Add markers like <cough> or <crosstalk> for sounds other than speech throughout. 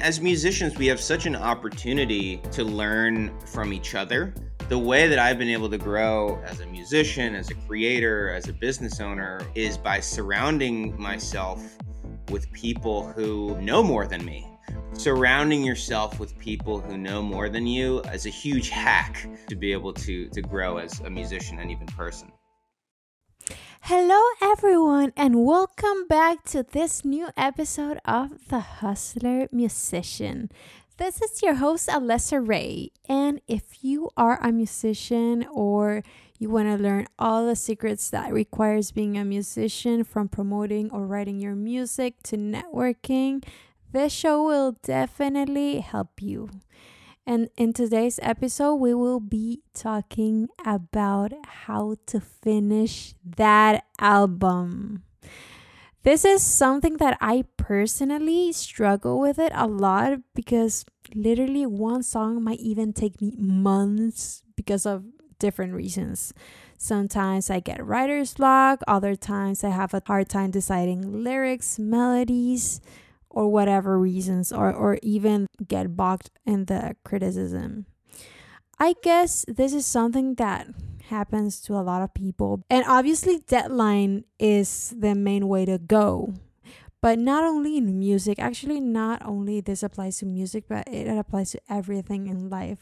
As musicians, we have such an opportunity to learn from each other. The way that I've been able to grow as a musician, as a creator, as a business owner is by surrounding myself with people who know more than me. Surrounding yourself with people who know more than you is a huge hack to be able to, to grow as a musician and even person. Hello, everyone, and welcome back to this new episode of The Hustler Musician. This is your host, Alessa Ray. And if you are a musician or you want to learn all the secrets that requires being a musician from promoting or writing your music to networking, this show will definitely help you. And in today's episode, we will be talking about how to finish that album. This is something that I personally struggle with it a lot because literally one song might even take me months because of different reasons. Sometimes I get writer's block, other times I have a hard time deciding lyrics, melodies, or whatever reasons or, or even get bogged in the criticism. I guess this is something that happens to a lot of people. And obviously, deadline is the main way to go. But not only in music, actually, not only this applies to music, but it applies to everything in life.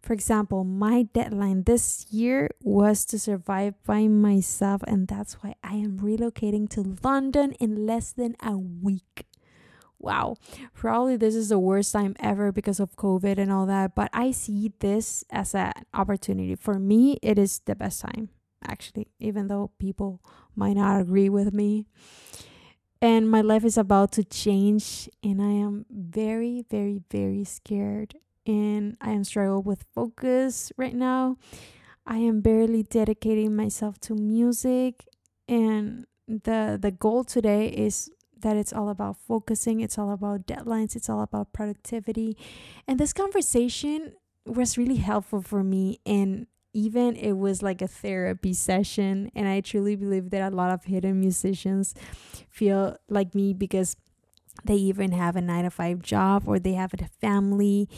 For example, my deadline this year was to survive by myself, and that's why I am relocating to London in less than a week wow, probably this is the worst time ever because of COVID and all that. But I see this as an opportunity. For me, it is the best time, actually, even though people might not agree with me. And my life is about to change, and I am very, very, very scared. And I am struggling with focus right now. I am barely dedicating myself to music, and the the goal today is that it's all about focusing, it's all about deadlines, it's all about productivity. And this conversation was really helpful for me and even it was like a therapy session and I truly believe that a lot of hidden musicians feel like me because they even have a 9 to 5 job or they have a family.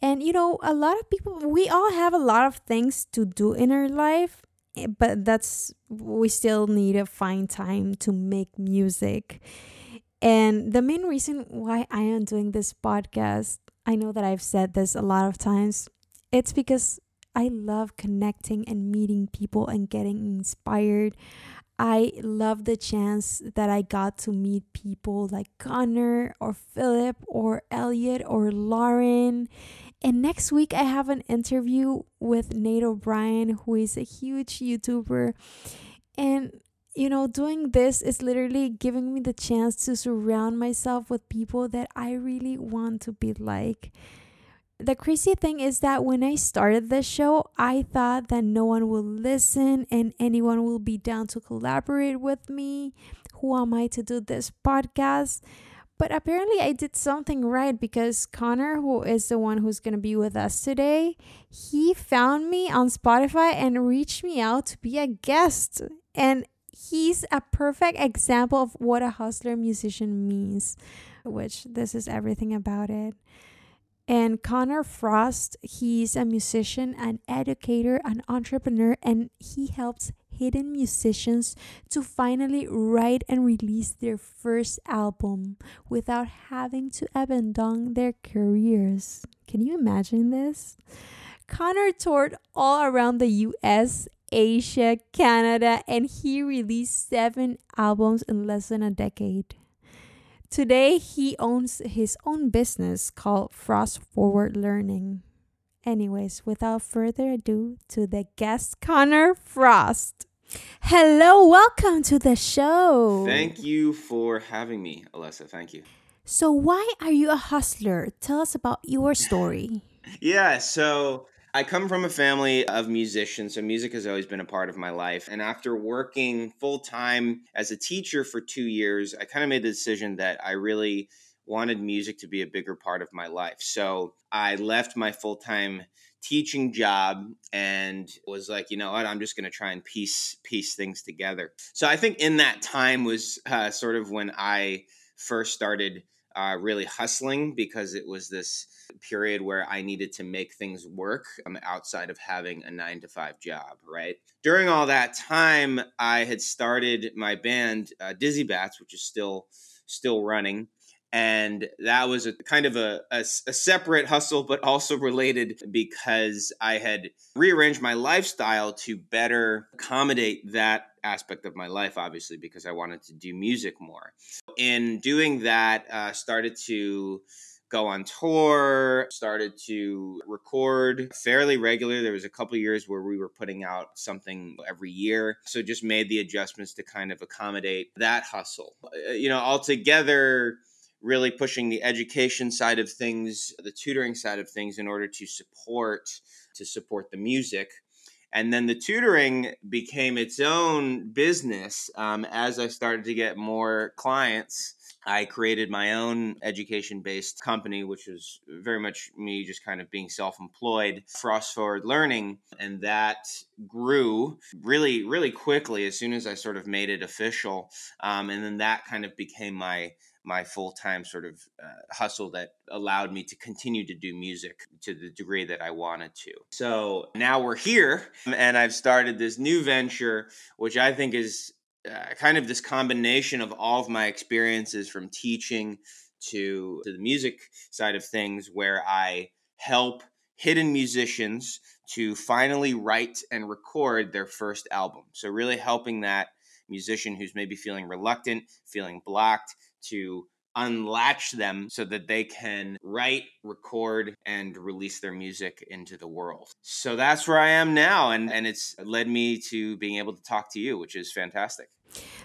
And you know, a lot of people we all have a lot of things to do in our life Eh, but that's we still need to find time to make music and the main reason why I am doing this podcast, I know that I've said this a lot of times, it's because I love connecting and meeting people and getting inspired. I love the chance that I got to meet people like Connor or Philip or Elliot or Lauren. And next week, I have an interview with Nate O'Brien, who is a huge YouTuber. And you know, doing this is literally giving me the chance to surround myself with people that I really want to be like. The crazy thing is that when I started this show, I thought that no one will listen and anyone will be down to collaborate with me. Who am I to do this podcast? But apparently, I did something right because Connor, who is the one who's going to be with us today, he found me on Spotify and reached me out to be a guest. And he's a perfect example of what a hustler musician means, which this is everything about it. And Connor Frost, he's a musician, an educator, an entrepreneur, and he helps hidden musicians to finally write and release their first album without having to abandon their careers. Can you imagine this? Connor toured all around the US Asia, Canada, and he released seven albums in less than a decade. Today, he owns his own business called Frost Forward Learning. Anyways, without further ado, to the guest, Connor Frost. Hello, welcome to the show. Thank you for having me, Alessa. Thank you. So, why are you a hustler? Tell us about your story. <laughs> yeah, so I come from a family of musicians, so music has always been a part of my life. And after working full time as a teacher for two years, I kind of made the decision that I really wanted music to be a bigger part of my life. So I left my full time teaching job and was like, you know what, I'm just going to try and piece piece things together. So I think in that time was uh, sort of when I first started uh, really hustling because it was this period where I needed to make things work um, outside of having a nine to five job, right? During all that time, I had started my band, uh, Dizzy Bats, which is still still running and that was a kind of a, a, a, separate hustle but also related because i had rearranged my lifestyle to better accommodate that aspect of my life obviously because i wanted to do music more. In doing that uh, started to go on tour started to record fairly regularly there was a couple years where we were putting out something every year. So just made the adjustments to kind of accommodate that hustle. Uh, you know altogether really pushing the education side of things, the tutoring side of things in order to support to support the music. And then the tutoring became its own business um, as I started to get more clients. I created my own education based company, which was very much me just kind of being self employed, Frost Forward Learning. And that grew really, really quickly as soon as I sort of made it official. Um, and then that kind of became my my full time sort of uh, hustle that allowed me to continue to do music to the degree that I wanted to. So now we're here, and I've started this new venture, which I think is uh, kind of this combination of all of my experiences from teaching to, to the music side of things, where I help hidden musicians to finally write and record their first album. So, really helping that musician who's maybe feeling reluctant, feeling blocked, to unlatch them so that they can write, record, and release their music into the world. So that's where I am now, and, and it's led me to being able to talk to you, which is fantastic.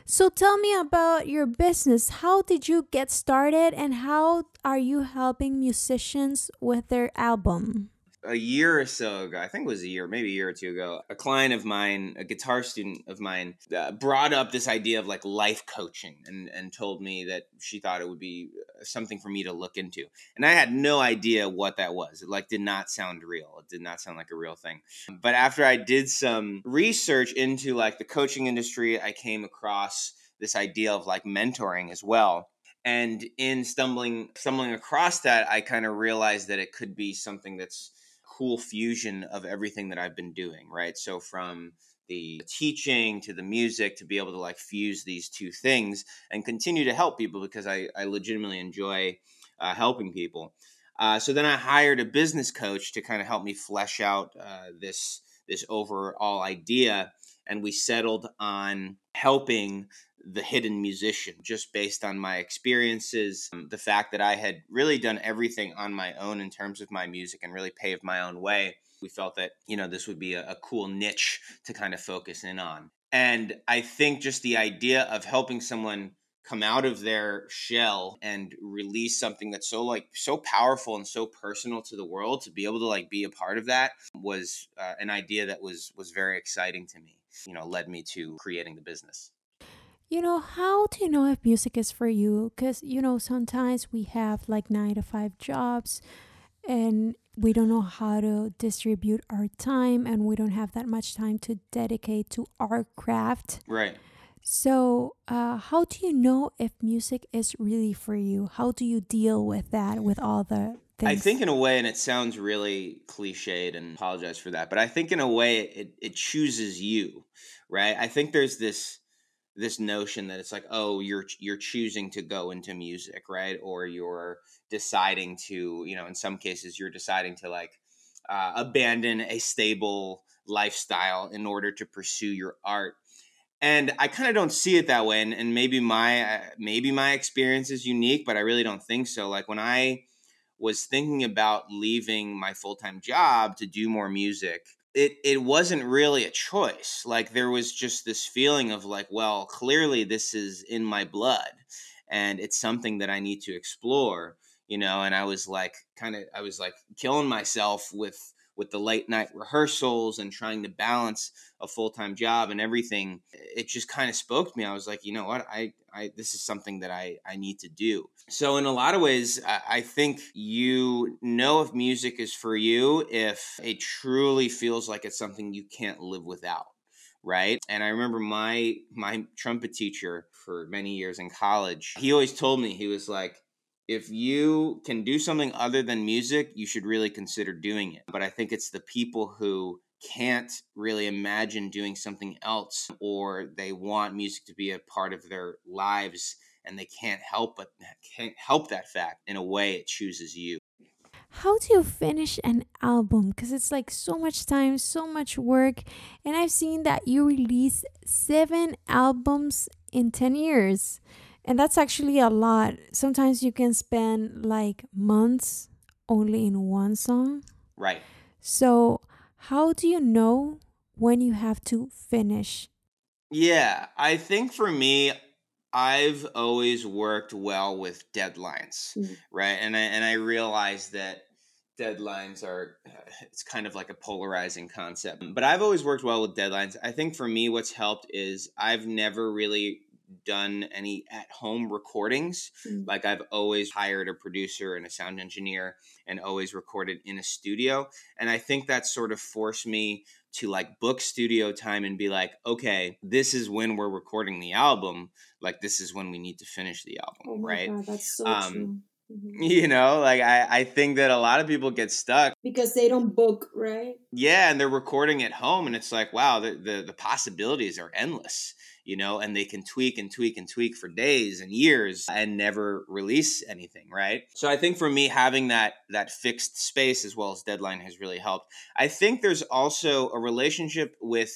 So tell me about your business. How did you get started, and how are you helping musicians with their album? A year or so ago, I think it was a year, maybe a year or two ago, a client of mine, a guitar student of mine, uh, brought up this idea of like life coaching and, and told me that she thought it would be uh, something for me to look into. And I had no idea what that was. It like did not sound real. It did not sound like a real thing. But after I did some research into like the coaching industry, I came across this idea of like mentoring as well and in stumbling stumbling across that i kind of realized that it could be something that's cool fusion of everything that I've been doing, right? So from the teaching to the music to be able to like fuse these two things and continue to help people because I, I legitimately enjoy uh, helping people. Uh, so then I hired a business coach to kind of help me flesh out uh, this this overall idea, and we settled on helping the hidden musician just based on my experiences um, the fact that i had really done everything on my own in terms of my music and really paved my own way. We felt that you know this would be a, a cool niche to kind of focus in on. And i think just the idea of helping someone come out of their shell and release something that's so like so powerful and so personal to the world to be able to like be a part of that was uh, an idea that was was very exciting to me you know led me to creating the business you know, how do you know if music is for you? Because, you know, sometimes we have like nine to five jobs and we don't know how to distribute our time and we don't have that much time to dedicate to our craft. Right. So, uh, how do you know if music is really for you? How do you deal with that, with all the things? I think, in a way, and it sounds really cliched, and apologize for that, but I think, in a way, it, it chooses you, right? I think there's this this notion that it's like oh you're you're choosing to go into music right? Or you're deciding to you know in some cases you're deciding to like uh, abandon a stable lifestyle in order to pursue your art. And i kind of don't see it that way and, and maybe my uh, maybe my experience is unique but i really don't think so. Like when i was thinking about leaving my full-time job to do more music it it wasn't really a choice. Like there was just this feeling of like, well, clearly this is in my blood and it's something that I need to explore, you know, and I was like kind of I was like killing myself with with the late night rehearsals and trying to balance a full-time job and everything it just kind of spoke to me i was like you know what i, I this is something that I, I need to do so in a lot of ways I, I think you know if music is for you if it truly feels like it's something you can't live without right and i remember my my trumpet teacher for many years in college he always told me he was like if you can do something other than music, you should really consider doing it. But I think it's the people who can't really imagine doing something else or they want music to be a part of their lives and they can't help but can't help that fact in a way it chooses you. How do you finish an album? Because it's like so much time so much work and i've seen that you release seven albums in 10 years and that's actually a lot. Sometimes you can spend like months only in one song. Right. So how do you know when you have to finish? Yeah, I think for me, I've always worked well with deadlines, mm-hmm. right? And I and I realize that deadlines are <sighs> it's kind of like a polarizing concept. But I've always worked well with deadlines. I think for me what's helped is I've never really done any at home recordings. Mm-hmm. Like I've always hired a producer and a sound engineer and always recorded in a studio. And I think that sort of forced me to like book studio time and be like, okay, this is when we're recording the album. Like this is when we need to finish the album, oh right? God, that's so um, true. Mm-hmm. <laughs> You know, like I, I think that a lot of people get stuck because they don't book, right? Yeah, and they're recording at home, and it's like, wow, the, the, the possibilities are endless you know, and they can tweak and tweak and tweak for days and years and never release anything, right? So I think for me having that that fixed space as well as deadline has really helped. I think there's also a relationship with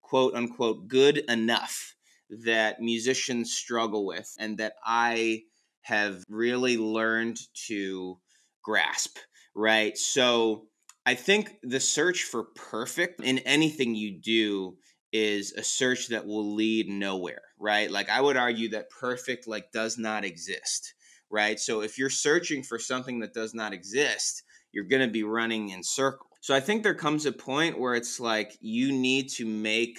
quote unquote good enough that musicians struggle with and that I have really learned to grasp, right? So I think the search for perfect in anything you do is a search that will lead nowhere, right? Like I would argue that perfect like does not exist, right? So if you're searching for something that does not exist, you're going to be running in circles. So I think there comes a point where it's like you need to make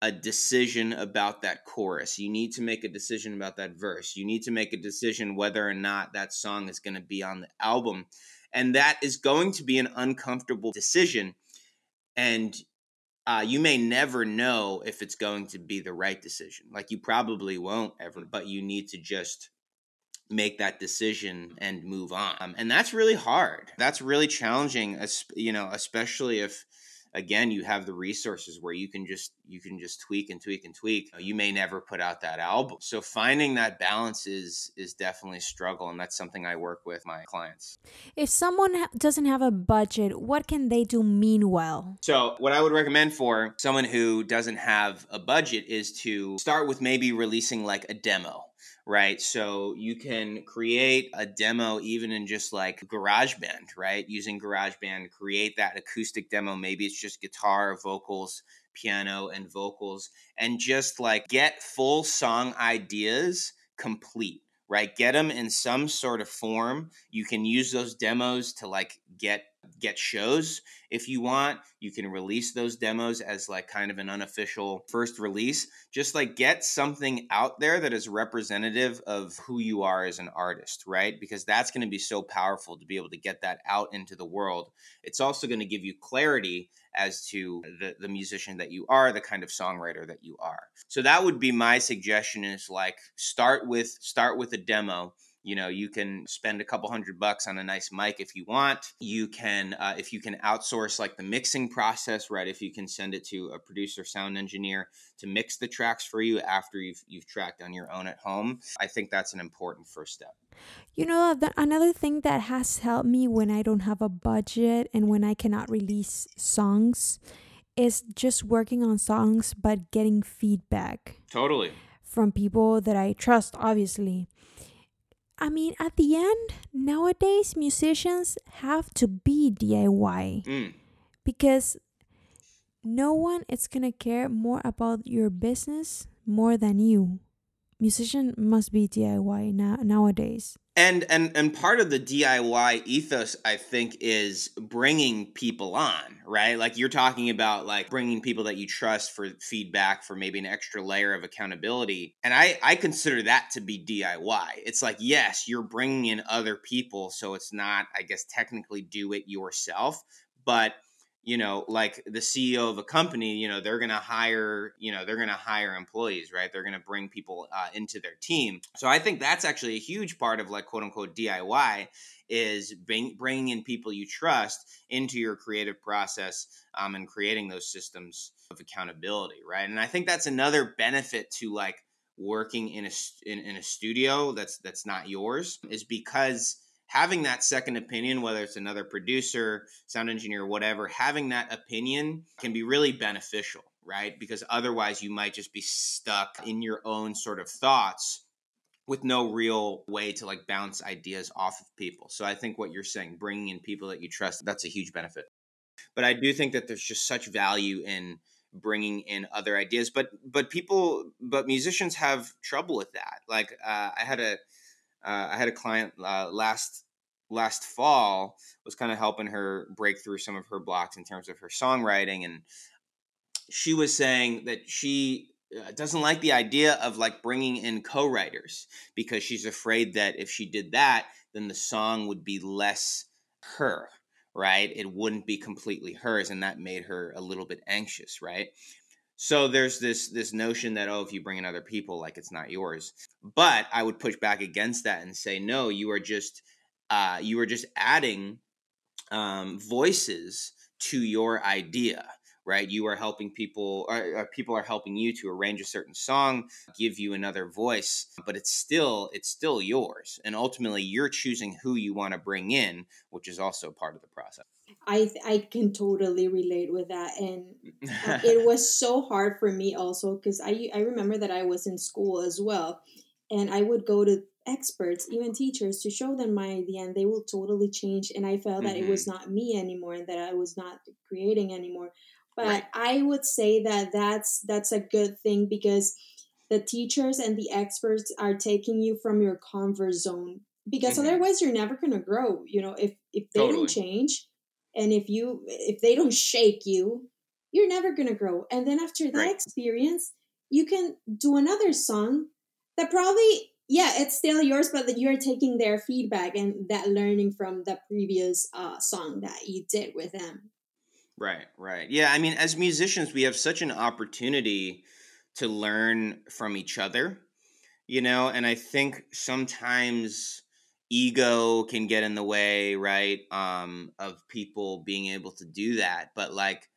a decision about that chorus. You need to make a decision about that verse. You need to make a decision whether or not that song is going to be on the album. And that is going to be an uncomfortable decision. And uh, you may never know if it's going to be the right decision. Like you probably won't ever, but you need to just make that decision and move on. Um, and that's really hard. That's really challenging, you know, especially if again you have the resources where you can just you can just tweak and tweak and tweak. You may never put out that album. So finding that balance is is definitely a struggle and that's something i work with my clients. If someone doesn't have a budget what can they do meanwhile? So what i would recommend for someone who doesn't have a budget is to start with maybe releasing like a demo right? So you can create a demo even in just like GarageBand, right? Using GarageBand, create that acoustic demo. Maybe it's just guitar, vocals, piano, and vocals, and just like get full song ideas complete right get them in some sort of form you can use those demos to like get get shows if you want. You can release those demos as like kind of an unofficial first release. Just like get something out there that is representative of who you are as an artist right? Because that's going to be so powerful to be able to get that out into the world. It's also going to give you clarity as to the, the musician that you are the kind of songwriter that you are. So that would be my suggestion is like start with start with a demo you know you can spend a couple hundred bucks on a nice mic if you want. You can uh, if you can outsource like the mixing process right if you can send it to a producer sound engineer to mix the tracks for you after you've you've tracked on your own at home i think that's an important first step. You know the, another thing that has helped me when i don't have a budget and when i cannot release songs is just working on songs but getting feedback totally. from people that i trust obviously I mean, at the end, nowadays musicians have to be DIY mm. because no one is gonna care more about your business more than you. Musician must be DIY now nowadays and and and part of the DIY ethos I think is bringing people on, right? Like you're talking about like bringing people that you trust for feedback for maybe an extra layer of accountability. And I I consider that to be DIY. It's like yes, you're bringing in other people so it's not I guess technically do it yourself, but you know like the ceo of a company you know they're to hire you know they're to hire employees right? They're to bring people uh, into their team. So i think that's actually a huge part of like quote unquote diy is bring, bringing in people you trust into your creative process um, and creating those systems of accountability right? And i think that's another benefit to like working in a in, in a studio that's that's not yours is because having that second opinion, whether it's another producer, sound engineer, whatever, having that opinion can be really beneficial, right? Because otherwise you might just be stuck in your own sort of thoughts with no real way to like bounce ideas off of people. So I think what you're saying, bringing in people that you trust, that's a huge benefit. But I do think that there's just such value in bringing in other ideas but but people but musicians have trouble with that like uh, i had a uh, I had a client uh, last last fall was kind of helping her break through some of her blocks in terms of her songwriting, and she was saying that she uh, doesn't like the idea of like bringing in co-writers because she's afraid that if she did that, then the song would be less her right? It wouldn't be completely hers and that made her a little bit anxious right so there's this this notion that oh if you bring in other people like it's not yours. But i would push back against that and say no you are just uh, you are just adding um, voices to your idea right? You are helping people or, or, people are helping you to arrange a certain song give you another voice but it's still it's still yours and ultimately you're choosing who you want to bring in which is also part of the process I I can totally relate with that, and uh, <laughs> it was so hard for me also because I I remember that I was in school as well, and I would go to experts, even teachers, to show them my idea, and they will totally change. And I felt that mm-hmm. it was mm-hmm. not me anymore, and that I was not creating anymore. But right. I would say that that's that's a good thing because the teachers and the experts are taking you from your comfort zone because mm-hmm. otherwise you're never going to grow you know if if they totally. don't change and if you if they don't shake you you're never going to grow. And then after that right. experience you can do another song that probably yeah it's still yours but that you're taking their feedback and that learning from the previous uh, song that you did with them. Right right. Yeah i mean as musicians we have such an opportunity to learn from each other you know and i think sometimes ego can get in the way, right? Um, of people being able to do that. But like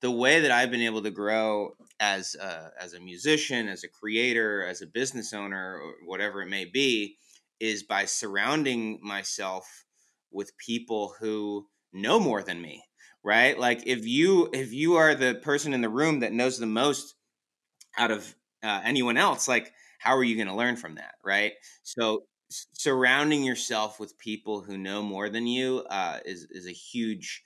the way that I've been able to grow as a, as a musician, as a creator, as a business owner, or whatever it may be, is by surrounding myself with people who know more than me, right? Like if you if you are the person in the room that knows the most out of uh, anyone else, like how are you going to learn from that, right? So surrounding yourself with people who know more than you uh, is is a huge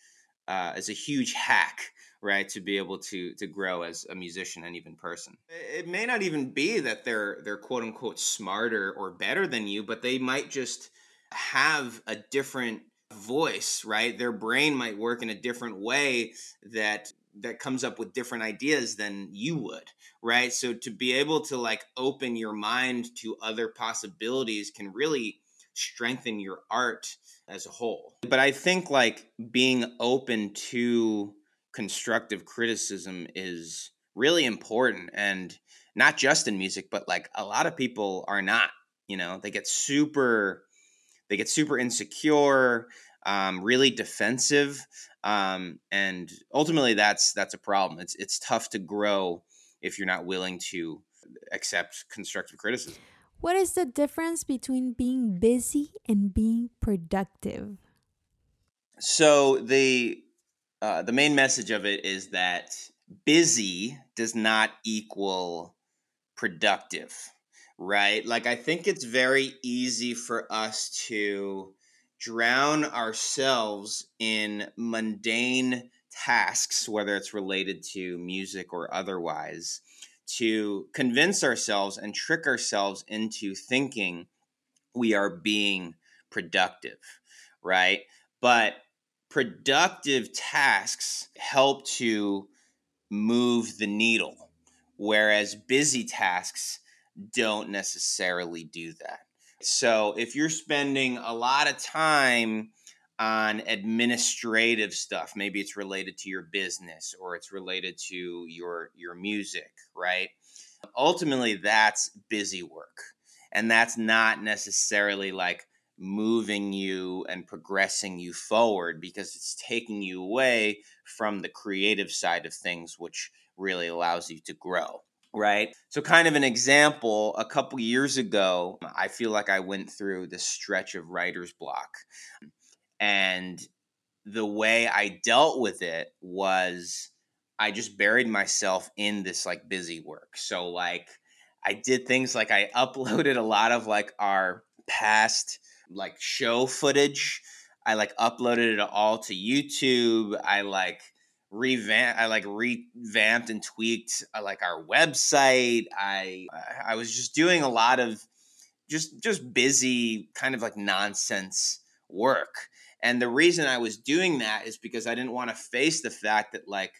uh, is a huge hack right to be able to to grow as a musician and even person. It may not even be that they're they're quote unquote smarter or better than you but they might just have a different voice right? Their brain might work in a different way that that comes up with different ideas than you would right? So to be able to like open your mind to other possibilities can really strengthen your art as a whole. But i think like being open to constructive criticism is really important and not just in music but like a lot of people are not you know? They get super they get super insecure um, really defensive um, and ultimately that's that's a problem. It's it's tough to grow if you're not willing to accept constructive criticism. What is the difference between being busy and being productive? So the uh, the main message of it is that busy does not equal productive right? Like i think it's very easy for us to drown ourselves in mundane tasks, whether it's related to music or otherwise, to convince ourselves and trick ourselves into thinking we are being productive, right? But productive tasks help to move the needle, whereas busy tasks don't necessarily do that. So if you're spending a lot of time on administrative stuff. Maybe it's related to your business or it's related to your your music, right? Ultimately, that's busy work. And that's not necessarily like moving you and progressing you forward because it's taking you away from the creative side of things, which really allows you to grow. Right. So, kind of an example, a couple years ago, I feel like I went through this stretch of writer's block. And the way I dealt with it was I just buried myself in this like busy work. So, like, I did things like I <laughs> uploaded a lot of like our past like show footage. I like uploaded it all to YouTube. I like revamped I like revamped and tweaked uh, like our website. I I was just doing a lot of just just busy kind of like nonsense work. And the reason I was doing that is because I didn't want to face the fact that like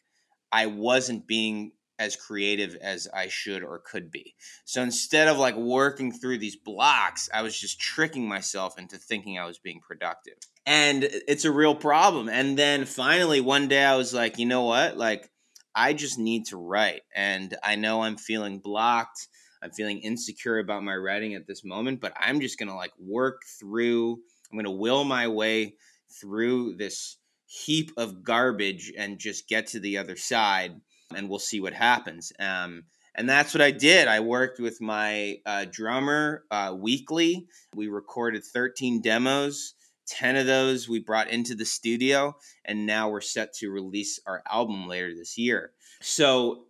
I wasn't being as creative as I should or could be. So instead of like working through these blocks, I was just tricking myself into thinking I was being productive. And it's a real problem. And then finally one day I was like, you know what? Like I just need to write. And I know I'm feeling blocked. I'm feeling insecure about my writing at this moment, but I'm just going to like work through I'm going to will my way through this heap of garbage and just get to the other side and we'll see what happens. Um, and that's what I did. I worked with my uh, drummer uh, weekly. We recorded 13 demos. 10 of those we brought into the studio, and now we're set to release our album later this year. So,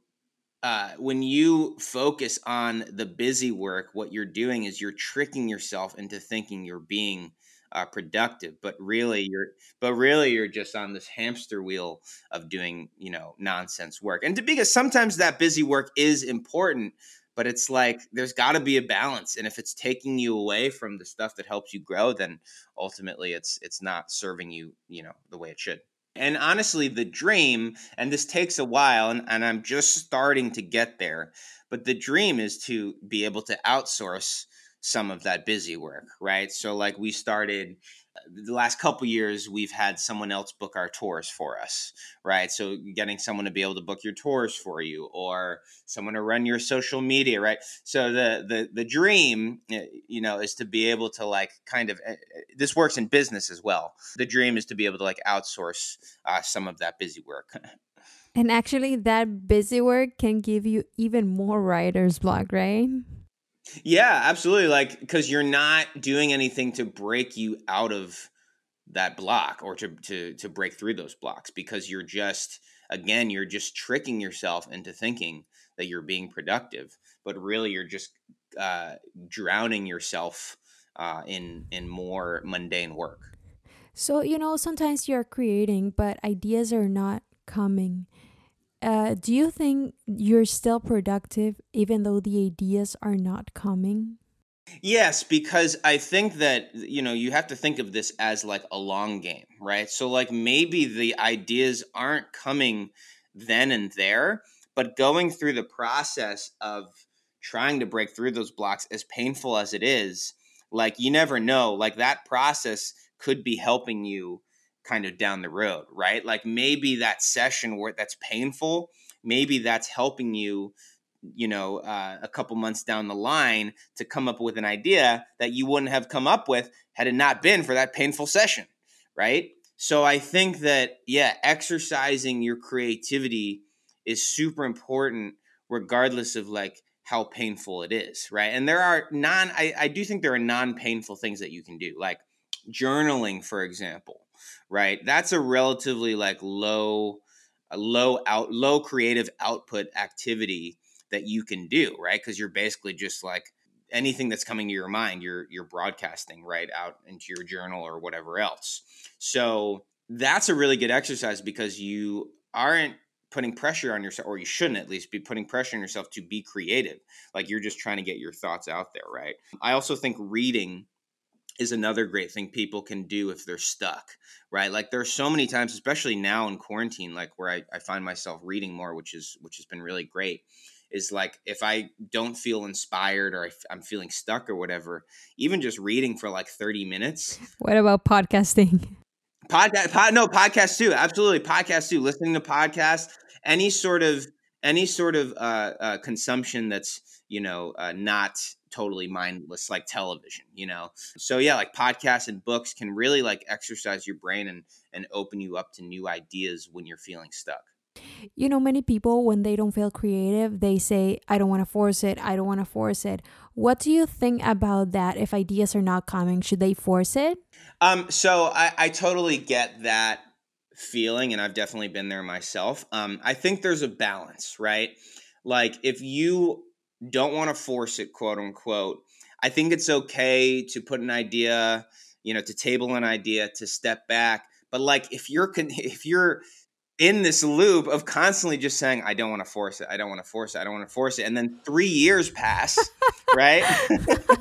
uh, when you focus on the busy work, what you're doing is you're tricking yourself into thinking you're being uh, productive but really you're but really you're just on this hamster wheel of doing you know nonsense work. And to, because sometimes that busy work is important but it's like there's got to be a balance and if it's taking you away from the stuff that helps you grow then ultimately it's it's not serving you you know the way it should. And honestly the dream and this takes a while and, and i'm just starting to get there but the dream is to be able to outsource some of that busy work, right? So like we started uh, the last couple years we've had someone else book our tours for us right? So getting someone to be able to book your tours for you or someone to run your social media right? So the the the dream eh, you know is to be able to like kind of eh, eh, this works in business as well. The dream is to be able to like outsource uh, some of that busy work. <laughs> And actually that busy work can give you even more writer's block right yeah, absolutely. Like, because you're not doing anything to break you out of that block or to, to to break through those blocks because you're just again you're just tricking yourself into thinking that you're being productive but really you're just uh, drowning yourself uh, in in more mundane work so you know sometimes you're creating but ideas are not coming uh, do you think you're still productive even though the ideas are not coming? Yes, because I think that you know you have to think of this as like a long game, right? So like maybe the ideas aren't coming then and there, but going through the process of trying to break through those blocks as painful as it is, like you never know, like that process could be helping you kind of down the road, right? Like maybe that session where that's painful, maybe that's helping you, you know, uh, a couple months down the line to come up with an idea that you wouldn't have come up with had it not been for that painful session, right? So I think that, yeah, exercising your creativity is super important regardless of like how painful it is, right? And there are non, I, I do think there are non painful things that you can do, like journaling, for example right? That's a relatively like low, low out, low creative output activity that you can do, right? Because you're basically just like anything that's coming to your mind, you're you're broadcasting right out into your journal or whatever else. So that's a really good exercise because you aren't putting pressure on yourself, or you shouldn't at least be putting pressure on yourself to be creative. Like you're just trying to get your thoughts out there, right? I also think reading is another great thing people can do if they're stuck, right? Like there are so many times, especially now in quarantine, like where I, I find myself reading more, which is which has been really great. Is like if I don't feel inspired or I'm feeling stuck or whatever, even just reading for like 30 minutes. <laughs> What about podcasting? <laughs> podcast pod, no podcast too absolutely podcast too listening to podcasts any sort of any sort of uh, uh consumption that's you know uh, not totally mindless like television you know? So yeah like podcasts and books can really like exercise your brain and and open you up to new ideas when you're feeling stuck. You know many people when they don't feel creative they say i don't want to force it i don't want to force it. What do you think about that if ideas are not coming should they force it? Um so i i totally get that feeling and i've definitely been there myself. Um i think there's a balance right? Like if you don't want to force it, quote unquote. I think it's okay to put an idea, you know, to table an idea, to step back. But like if you're <laughs> if you're in this loop of constantly just saying, I don't want to force it, I don't want to force it, I don't want to force it. And then three years pass, <laughs> right?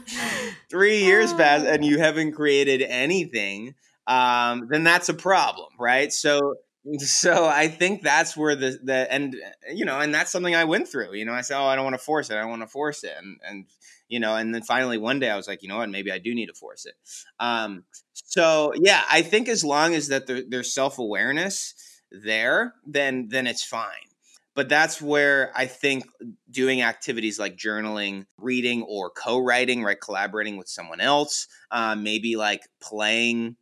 <laughs> three years pass and you haven't created anything, um, then that's a problem, right? So <laughs> so I think that's where the the and you know and that's something I went through. You know, I said, "Oh, I don't want to force it. I don't want to force it." And and you know, and then finally one day I was like, "You know what? Maybe I do need to force it." Um, so yeah, I think as long as that there, there's self awareness there, then then it's fine. But that's where I think doing activities like journaling, reading, or co-writing, right, collaborating with someone else, uh, maybe like playing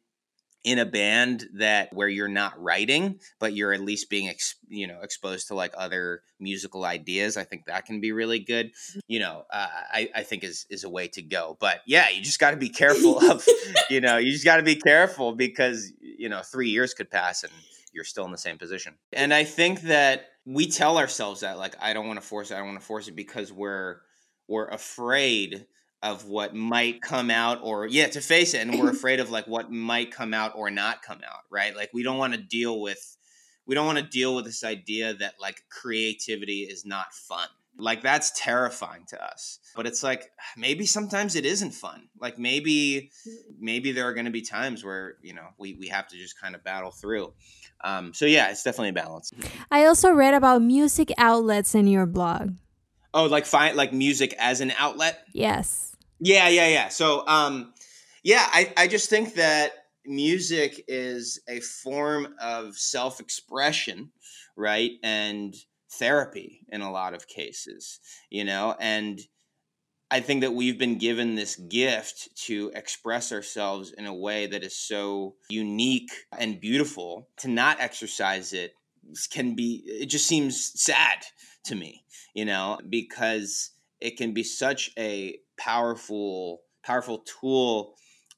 in a band that where you're not writing but you're at least being ex, you know exposed to like other musical ideas i think that can be really good. You know uh, I, I think is is a way to go but yeah you just got to be careful of <laughs> you know you just got to be careful because you know three years could pass and you're still in the same position. And i think that we tell ourselves that like i don't want to force it i don't want to force it because we're we're afraid of what might come out or yeah to face it and we're <clears throat> afraid of like what might come out or not come out right? Like we don't want to deal with we don't want to deal with this idea that like creativity is not fun. Like that's terrifying to us but it's like <sighs> maybe sometimes it isn't fun. Like maybe maybe there are going to be times where you know we, we have to just kind of battle through. Um, so yeah it's definitely a balance. I also read about music outlets in your blog oh like find like music as an outlet yes yeah, yeah, yeah. So, um, yeah, I, I just think that music is a form of self expression, right? And therapy in a lot of cases, you know? And I think that we've been given this gift to express ourselves in a way that is so unique and beautiful. To not exercise it can be, it just seems sad to me, you know, because it can be such a powerful powerful tool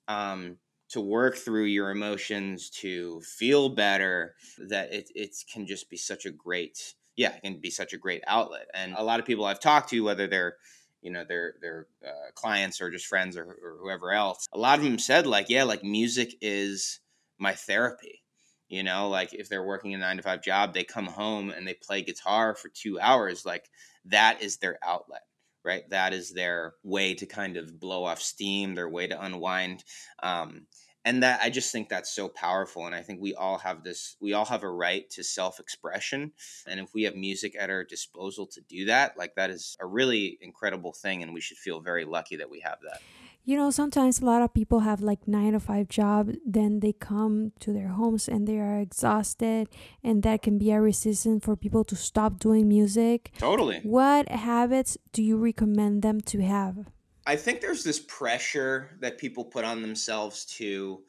um, to work through your emotions to feel better that it, it can just be such a great yeah it can be such a great outlet. And a lot of people i've talked to whether they're you know their their uh, clients or just friends or, or whoever else a lot of them said like yeah like music is my therapy you know like if they're working a nine to five job they come home and they play guitar for two hours like that is their outlet right? That is their way to kind of blow off steam, their way to unwind. Um, and that I just think that's so powerful. And I think we all have this, we all have a right to self expression. And if we have music at our disposal to do that, like that is a really incredible thing. And we should feel very lucky that we have that you know sometimes a lot of people have like nine to five job then they come to their homes and they are exhausted and that can be a resistance for people to stop doing music. Totally. What habits do you recommend them to have? I think there's this pressure that people put on themselves to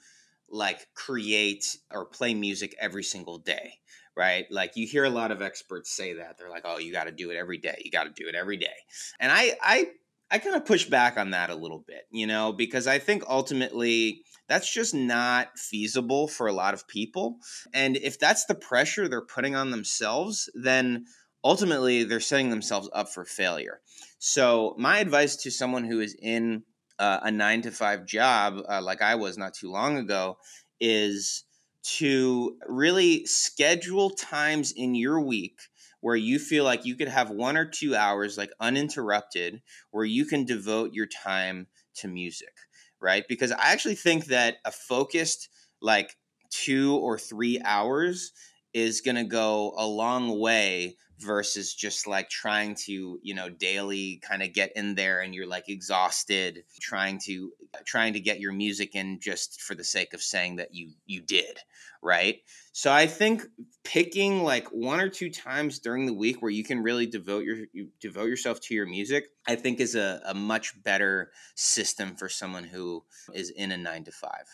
like create or play music every single day right? Like you hear a lot of experts say that. They're like oh you got to do it every day. You got to do it every day. And i i I kind of push back on that a little bit, you know, because I think ultimately that's just not feasible for a lot of people. And if that's the pressure they're putting on themselves, then ultimately they're setting themselves up for failure. So, my advice to someone who is in uh, a nine to five job, uh, like I was not too long ago, is to really schedule times in your week where you feel like you could have one or two hours like uninterrupted where you can devote your time to music right? Because i actually think that a focused like two or three hours is going to go a long way versus just like trying to you know daily kind of get in there and you're like exhausted trying to uh, trying to get your music in just for the sake of saying that you you did right? So i think picking like one or two times during the week where you can really devote your you devote yourself to your music i think is a, a much better system for someone who is in a nine to five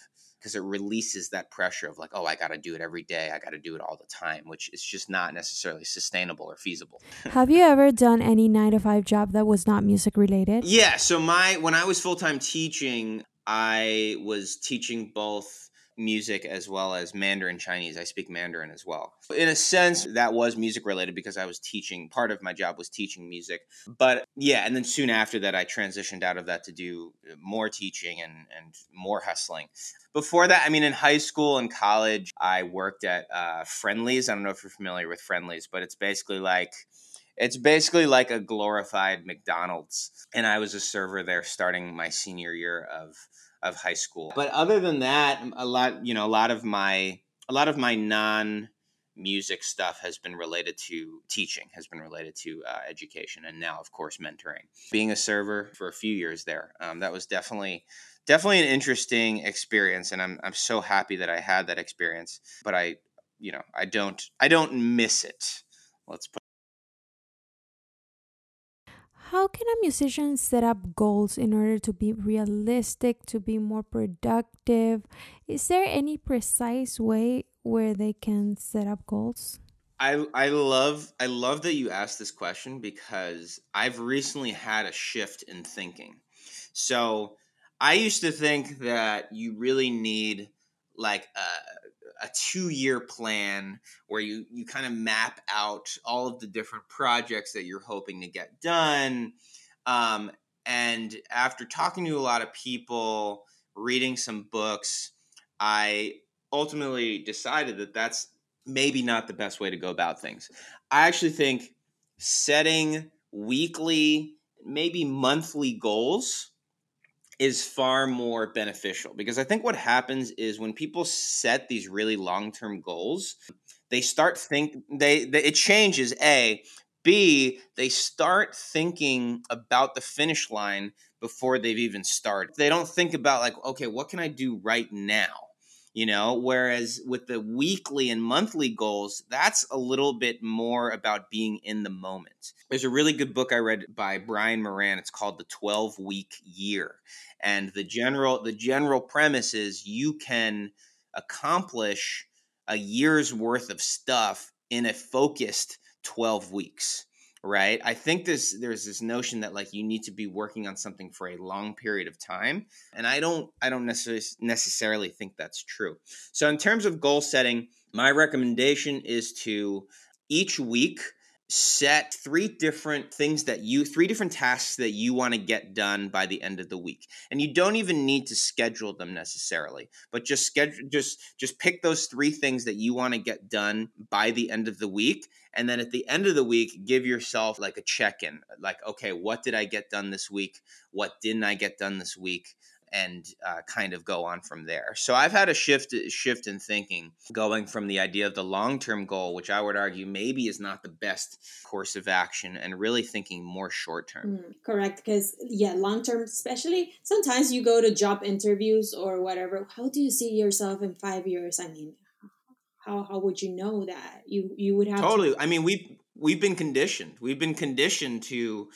because it releases that pressure of like, oh, I got to do it every day. I got to do it all the time, which is just not necessarily sustainable or feasible. Have you ever done any nine to five job that was not music related? Yeah. So my when I was full time teaching, I was teaching both music as well as Mandarin Chinese. I speak Mandarin as well. In a sense, that was music related because I was teaching, part of my job was teaching music. But yeah, and then soon after that, I transitioned out of that to do more teaching and, and more hustling. Before that, I mean, in high school and college, I worked at uh, Friendly's. I don't know if you're familiar with Friendly's, but it's basically like, it's basically like a glorified McDonald's. And I was a server there starting my senior year of of high school. But other than that, a lot, you know, a lot of my a lot of my non music stuff has been related to teaching, has been related to uh, education, and now, of course, mentoring. Being a server for a few years there, um, that was definitely definitely an interesting experience, and I'm I'm so happy that I had that experience. But I, you know, I don't I don't miss it. Let's put can a musician set up goals in order to be realistic, to be more productive? Is there any precise way where they can set up goals? I I love I love that you asked this question because I've recently had a shift in thinking. So I used to think that you really need like a a two year plan where you you kind of map out all of the different projects that you're hoping to get done. Um, and after talking to a lot of people, reading some books, I ultimately decided that that's maybe not the best way to go about things. I actually think setting weekly, maybe monthly goals is far more beneficial because I think what happens is when people set these really long-term goals, they start think they, they it changes a B, they start thinking about the finish line before they've even started. They don't think about like, okay, what can I do right now? You know whereas with the weekly and monthly goals that's a little bit more about being in the moment. There's a really good book i read by brian moran. It's called the 12 week year. And the general the general premise is you can accomplish a year's worth of stuff in a focused 12 weeks right? I think this there's this notion that like you need to be working on something for a long period of time and i don't i don't necessarily necessarily think that's true. So in terms of goal setting my recommendation is to each week set three different things that you three different tasks that you want to get done by the end of the week. And you don't even need to schedule them necessarily but just schedule just just pick those three things that you want to get done by the end of the week and then at the end of the week give yourself like a check-in like okay what did i get done this week what didn't i get done this week and uh, kind of go on from there. So I've had a shift shift in thinking, going from the idea of the long term goal, which I would argue maybe is not the best course of action, and really thinking more short term. Mm, correct, because yeah, long term, especially sometimes you go to job interviews or whatever. How do you see yourself in five years? I mean, how how would you know that you you would have totally? To- I mean, we we've been conditioned. We've been conditioned to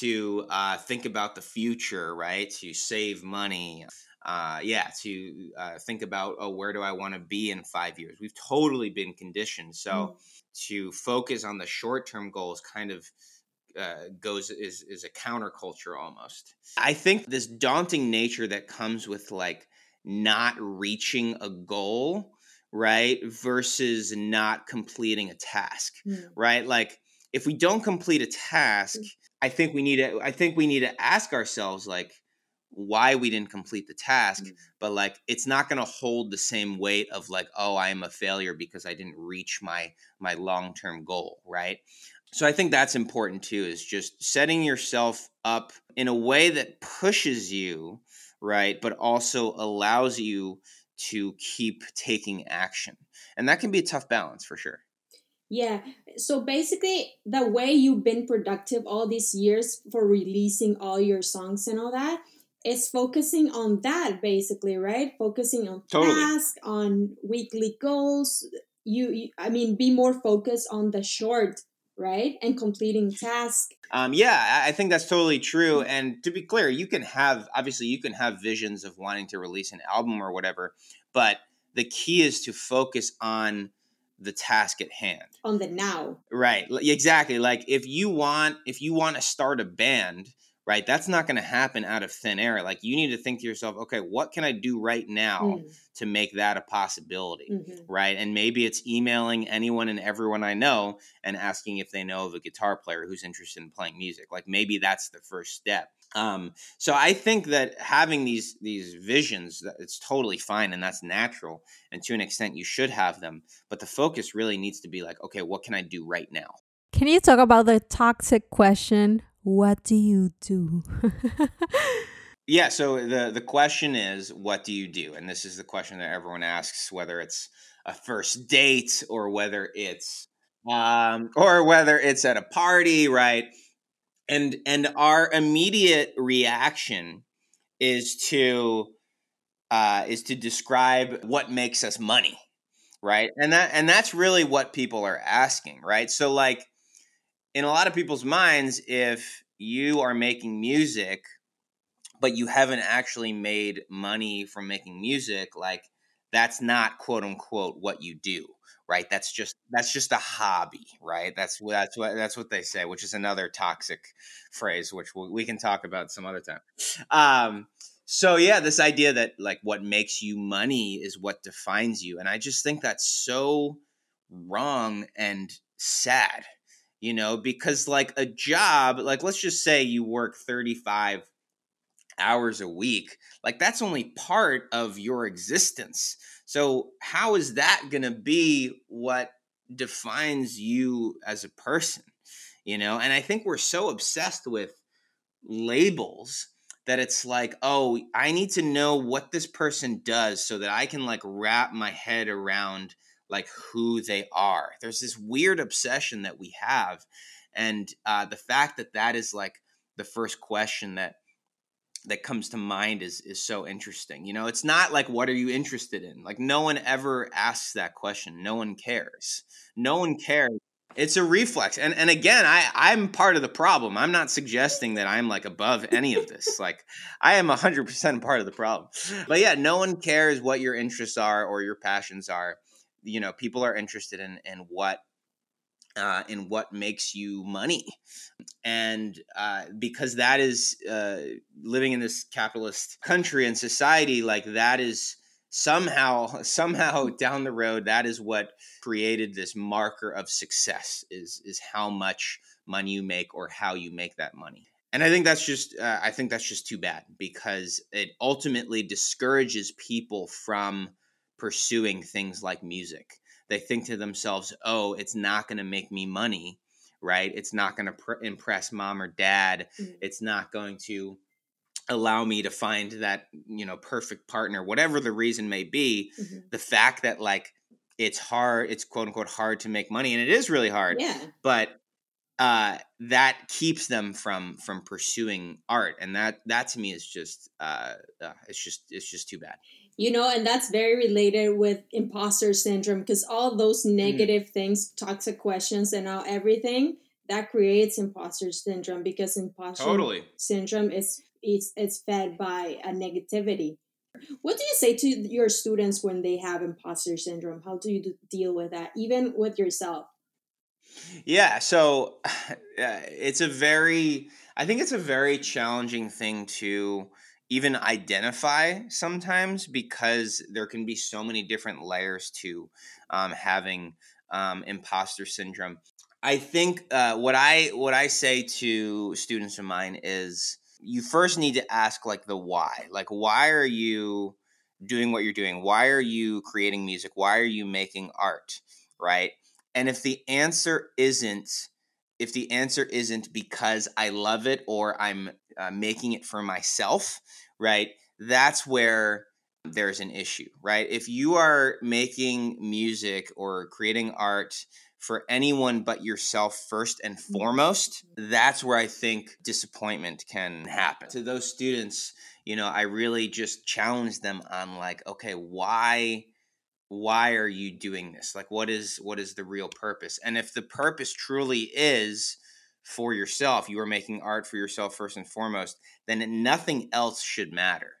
to uh, think about the future, right? To save money. Uh, yeah, to uh, think about, oh, where do I want to be in five years? We've totally been conditioned. So mm. to focus on the short term goals kind of uh, goes is is a counterculture almost. I think this daunting nature that comes with like not reaching a goal, right, versus not completing a task, mm. right? Like if we don't complete a task, mm. I think we need to I think we need to ask ourselves like why we didn't complete the task, mm-hmm. but like it's not going to hold the same weight of like oh I am a failure because I didn't reach my my long-term goal, right? So I think that's important too is just setting yourself up in a way that pushes you, right, but also allows you to keep taking action. And that can be a tough balance for sure. Yeah. So basically, the way you've been productive all these years for releasing all your songs and all that is focusing on that basically, right? Focusing on Totally. tasks, on weekly goals. You, you, I mean, be more focused on the short, right? And completing tasks. Um, yeah, I- I think that's totally true. And to be clear, you can have obviously you can have visions of wanting to release an album or whatever, but the key is to focus on the task at hand. on the now. Right. Exactly. Like if you want if you want to start a band, right? That's not going to happen out of thin air. Like you need to think to yourself, okay, what can I do right now Mm, to make that a possibility? mhm. Right? And maybe it's emailing anyone and everyone I know and asking if they know of a guitar player who's interested in playing music. Like maybe that's the first step. Um, so I think that having these these visions, that it's totally fine and that's natural. And to an extent, you should have them. But the focus really needs to be like, okay, what can I do right now? Can you talk about the toxic question? What do you do? Yeah. So the the question is, what do you do? And this is the question that everyone asks, whether it's a first date or whether it's um, or whether it's at a party, right? And and our immediate reaction is to uh, is to describe what makes us money, right? And that and that's really what people are asking, right? So like in a lot of people's minds, if you are making music but you haven't actually made money from making music, like that's not quote unquote what you do, right? That's just that's just a hobby, right? That's that's what that's what they say, which is another toxic phrase, which we can talk about some other time. Um, so yeah, this idea that like what makes you money is what defines you, and I just think that's so wrong and sad, you know, because like a job, like let's just say you work thirty five hours a week like that's only part of your existence. So how is that going to be what defines you as a person you know? And i think we're so obsessed with labels that it's like oh i need to know what this person does so that i can like wrap my head around like who they are there's this weird obsession that we have and uh, the fact that that is like the first question that that comes to mind is is so interesting. You know, it's not like what are you interested in? Like no one ever asks that question. No one cares. No one cares. It's a reflex. And and again, I I'm part of the problem. I'm not suggesting that I'm like above any of this. like I am 100% part of the problem. But yeah, no one cares what your interests are or your passions are. You know, people are interested in in what uh, in what makes you money. And uh, because that is uh, living in this capitalist country and society, like that is somehow, <laughs> somehow down the road, that is what created this marker of success is is how much money you make or how you make that money. And I think that's just, uh, I think that's just too bad because it ultimately discourages people from pursuing things like music they think to themselves, "Oh, it's not going to make me money, right? It's not going to pr- impress mom or dad. Mhm. It's not going to allow me to find that, you know, perfect partner, whatever the reason may be. Mhm. The fact that like it's hard, it's quote unquote hard to make money and it is really hard, Yeah. but uh that keeps them from from pursuing art and that that to me is just uh, uh it's just it's just too bad You know, and that's very related with imposter syndrome because all those Mm. negative things, toxic questions, and all everything that creates imposter syndrome because imposter syndrome is it's it's fed by a negativity. What do you say to your students when they have imposter syndrome? How do you deal with that, even with yourself? Yeah, so <sighs> uh, it's a very, I think it's a very challenging thing to even identify sometimes because there can be so many different layers to um, having um, imposter syndrome. I think uh, what I what I say to students of mine is you first need to ask like the why, like why are you doing what you're doing? Why are you creating music? Why are you making art? Right? And if the answer isn't, if the answer isn't because I love it or I'm uh, making it for myself, right? That's where there's an issue, right? If you are making music or creating art for anyone but yourself first and mm-hmm. foremost, that's where I think disappointment can happen. To those students, you know, I really just challenge them on like, okay, why why are you doing this? Like what is what is the real purpose? And if the purpose truly is for yourself, you are making art for yourself first and foremost, then nothing else should matter,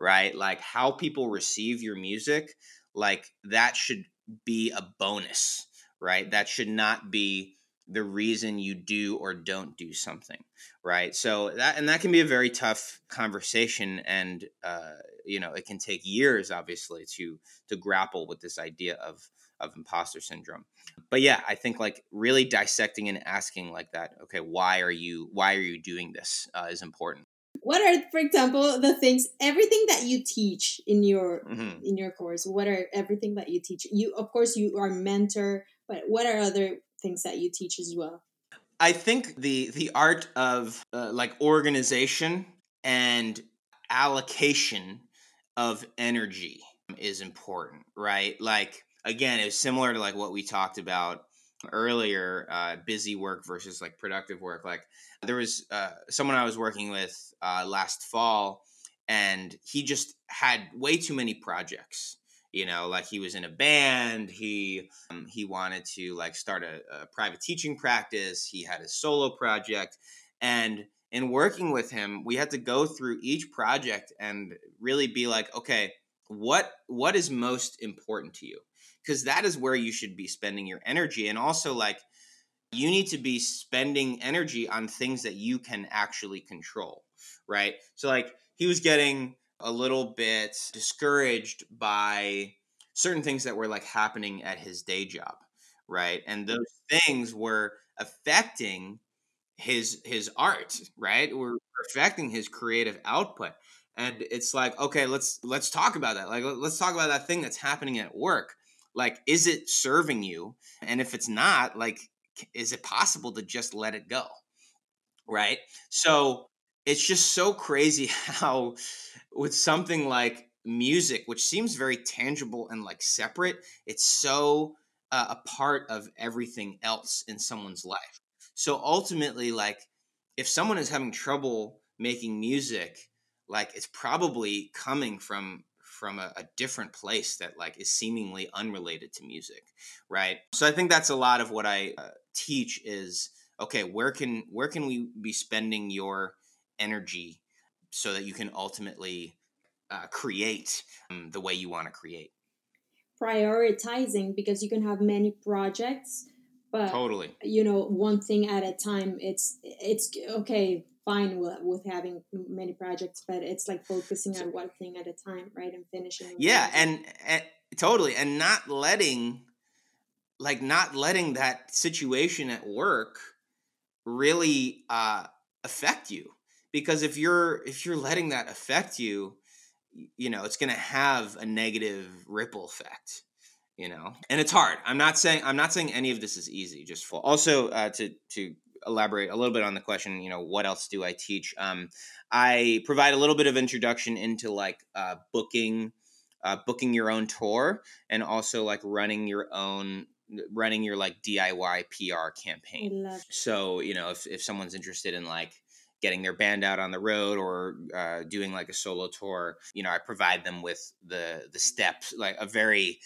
right? Like how people receive your music, like that should be a bonus right? That should not be the reason you do or don't do something, right? So that and that can be a very tough conversation, and uh, you know it can take years, obviously, to to grapple with this idea of of imposter syndrome. But yeah, I think like really dissecting and asking like that. Okay, why are you why are you doing this uh, is important. What are, for example, the things everything that you teach in your mm-hmm. in your course? What are everything that you teach? You of course you are mentor but what are other things that you teach as well? I think the the art of uh, like organization and allocation of energy is important, right? Like again, it's similar to like what we talked about earlier, uh, busy work versus like productive work. Like there was uh, someone I was working with uh, last fall, and he just had way too many projects you know like he was in a band he um, he wanted to like start a, a, private teaching practice he had a solo project and in working with him we had to go through each project and really be like okay what what is most important to you because that is where you should be spending your energy and also like you need to be spending energy on things that you can actually control right so like he was getting a little bit discouraged by certain things that were like happening at his day job, right? And those things were affecting his his art, right? Were affecting his creative output. And it's like, okay, let's let's talk about that. Like let's talk about that thing that's happening at work. Like is it serving you? And if it's not, like is it possible to just let it go? Right? So it's just so crazy <laughs> how with something like music which seems very tangible and like separate it's so uh, a part of everything else in someone's life so ultimately like if someone is having trouble making music like it's probably coming from from a, a, different place that like is seemingly unrelated to music right so i think that's a lot of what i uh, teach is okay where can where can we be spending your energy so that you can ultimately uh, create um, the way you want to create. Prioritizing because you can have many projects, but totally, you know, one thing at a time. It's it's okay, fine with, with having many projects, but it's like focusing on one thing at a time, right, and finishing. Yeah, and, and totally, and not letting, like, not letting that situation at work really uh, affect you because if you're if you're letting that affect you you know it's going to have a negative ripple effect you know and it's hard i'm not saying i'm not saying any of this is easy just for also uh, to to elaborate a little bit on the question you know what else do i teach? Um, i provide a little bit of introduction into like uh, booking uh, booking your own tour and also like running your own running your like diy pr campaign. so you know if, if someone's interested in like getting their band out on the road or uh, doing like a solo tour you know i provide them with the the steps like a very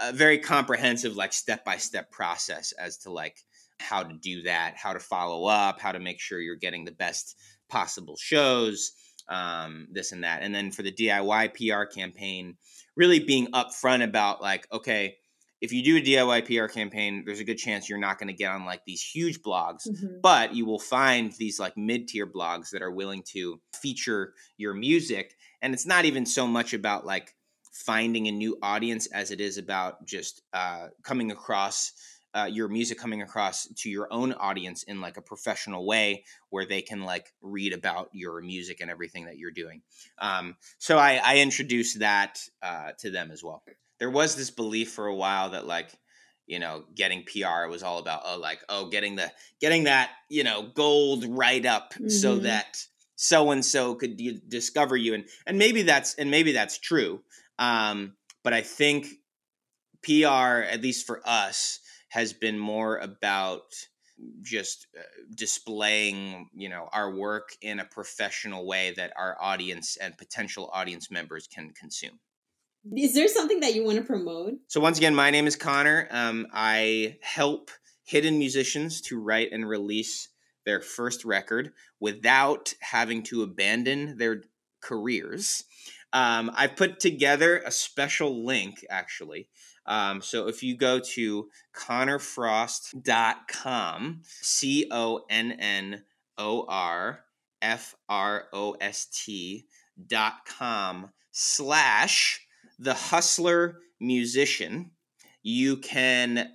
a very comprehensive like step by step process as to like how to do that how to follow up how to make sure you're getting the best possible shows um, this and that and then for the diy pr campaign really being upfront about like okay if you do a DIY PR campaign, there's a good chance you're not going to get on like these huge blogs, mm-hmm. but you will find these like mid tier blogs that are willing to feature your music. And it's not even so much about like finding a new audience as it is about just uh, coming across uh, your music coming across to your own audience in like a professional way where they can like read about your music and everything that you're doing. Um, so I, I introduced that uh, to them as well there was this belief for a while that like you know getting pr was all about oh like oh getting the getting that you know gold right up mm-hmm. so that so and so could d- discover you and and maybe that's and maybe that's true Um, but I think PR, at least for us, has been more about just uh, displaying you know our work in a professional way that our audience and potential audience members can consume. Is there something that you want to promote? So once again my name is connor. Um, i help hidden musicians to write and release their first record without having to abandon their careers. Um, i've put together a special link actually um, so if you go to connorfrost.com, C O N N O R F R O S T dot com slash the hustler musician, you can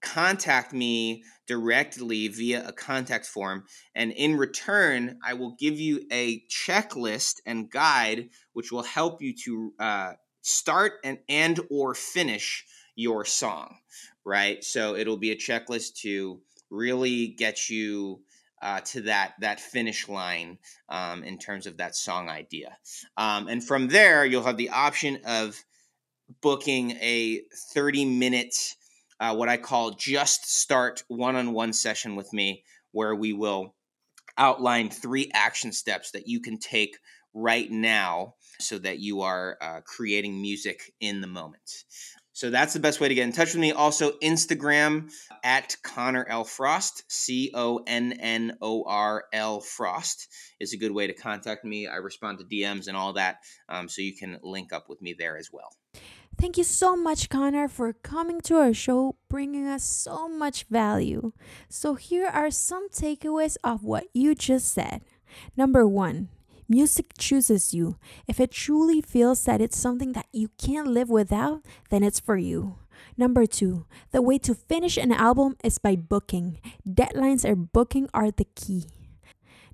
contact me directly via a contact form. And in return i will give you a checklist and guide which will help you to uh, start and end or finish your song right? So it'll be a checklist to really get you uh, to that that finish line um, in terms of that song idea. Um, and from there you'll have the option of booking a 30 minute uh, what i call just start one-on-one session with me where we will outline three action steps that you can take right now so that you are uh, creating music in the moment. So that's the best way to get in touch with me. Also, Instagram at Connor L. Frost, C O N N O R L Frost, is a good way to contact me. I respond to DMs and all that, um, so you can link up with me there as well. Thank you so much, Connor, for coming to our show, bringing us so much value. So, here are some takeaways of what you just said. Number one, Music chooses you. If it truly feels that it's something that you can't live without, then it's for you. Number two, the way to finish an album is by booking. Deadlines or booking are the key.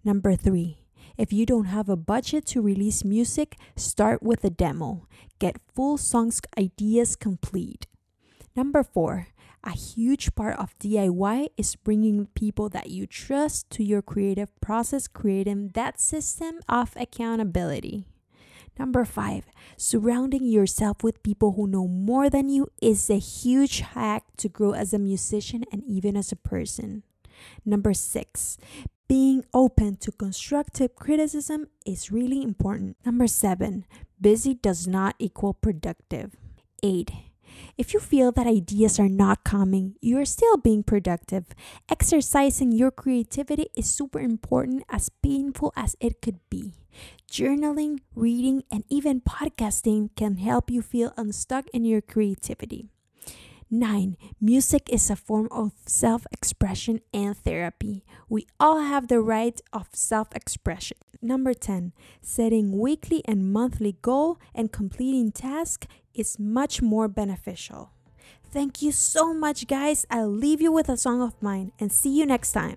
Number three, if you don't have a budget to release music, start with a demo. Get full songs ideas complete. Number four, a huge part of DIY is bringing people that you trust to your creative process, creating that system of accountability. Number five, surrounding yourself with people who know more than you is a huge hack to grow as a musician and even as a person. Number six, being open to constructive criticism is really important. Number seven, busy does not equal productive. Eight, if you feel that ideas are not coming, you are still being productive. Exercising your creativity is super important, as painful as it could be. Journaling, reading, and even podcasting can help you feel unstuck in your creativity. 9. Music is a form of self expression and therapy. We all have the right of self expression. Number 10. Setting weekly and monthly goal and completing tasks is much more beneficial. Thank you so much, guys. I'll leave you with a song of mine and see you next time.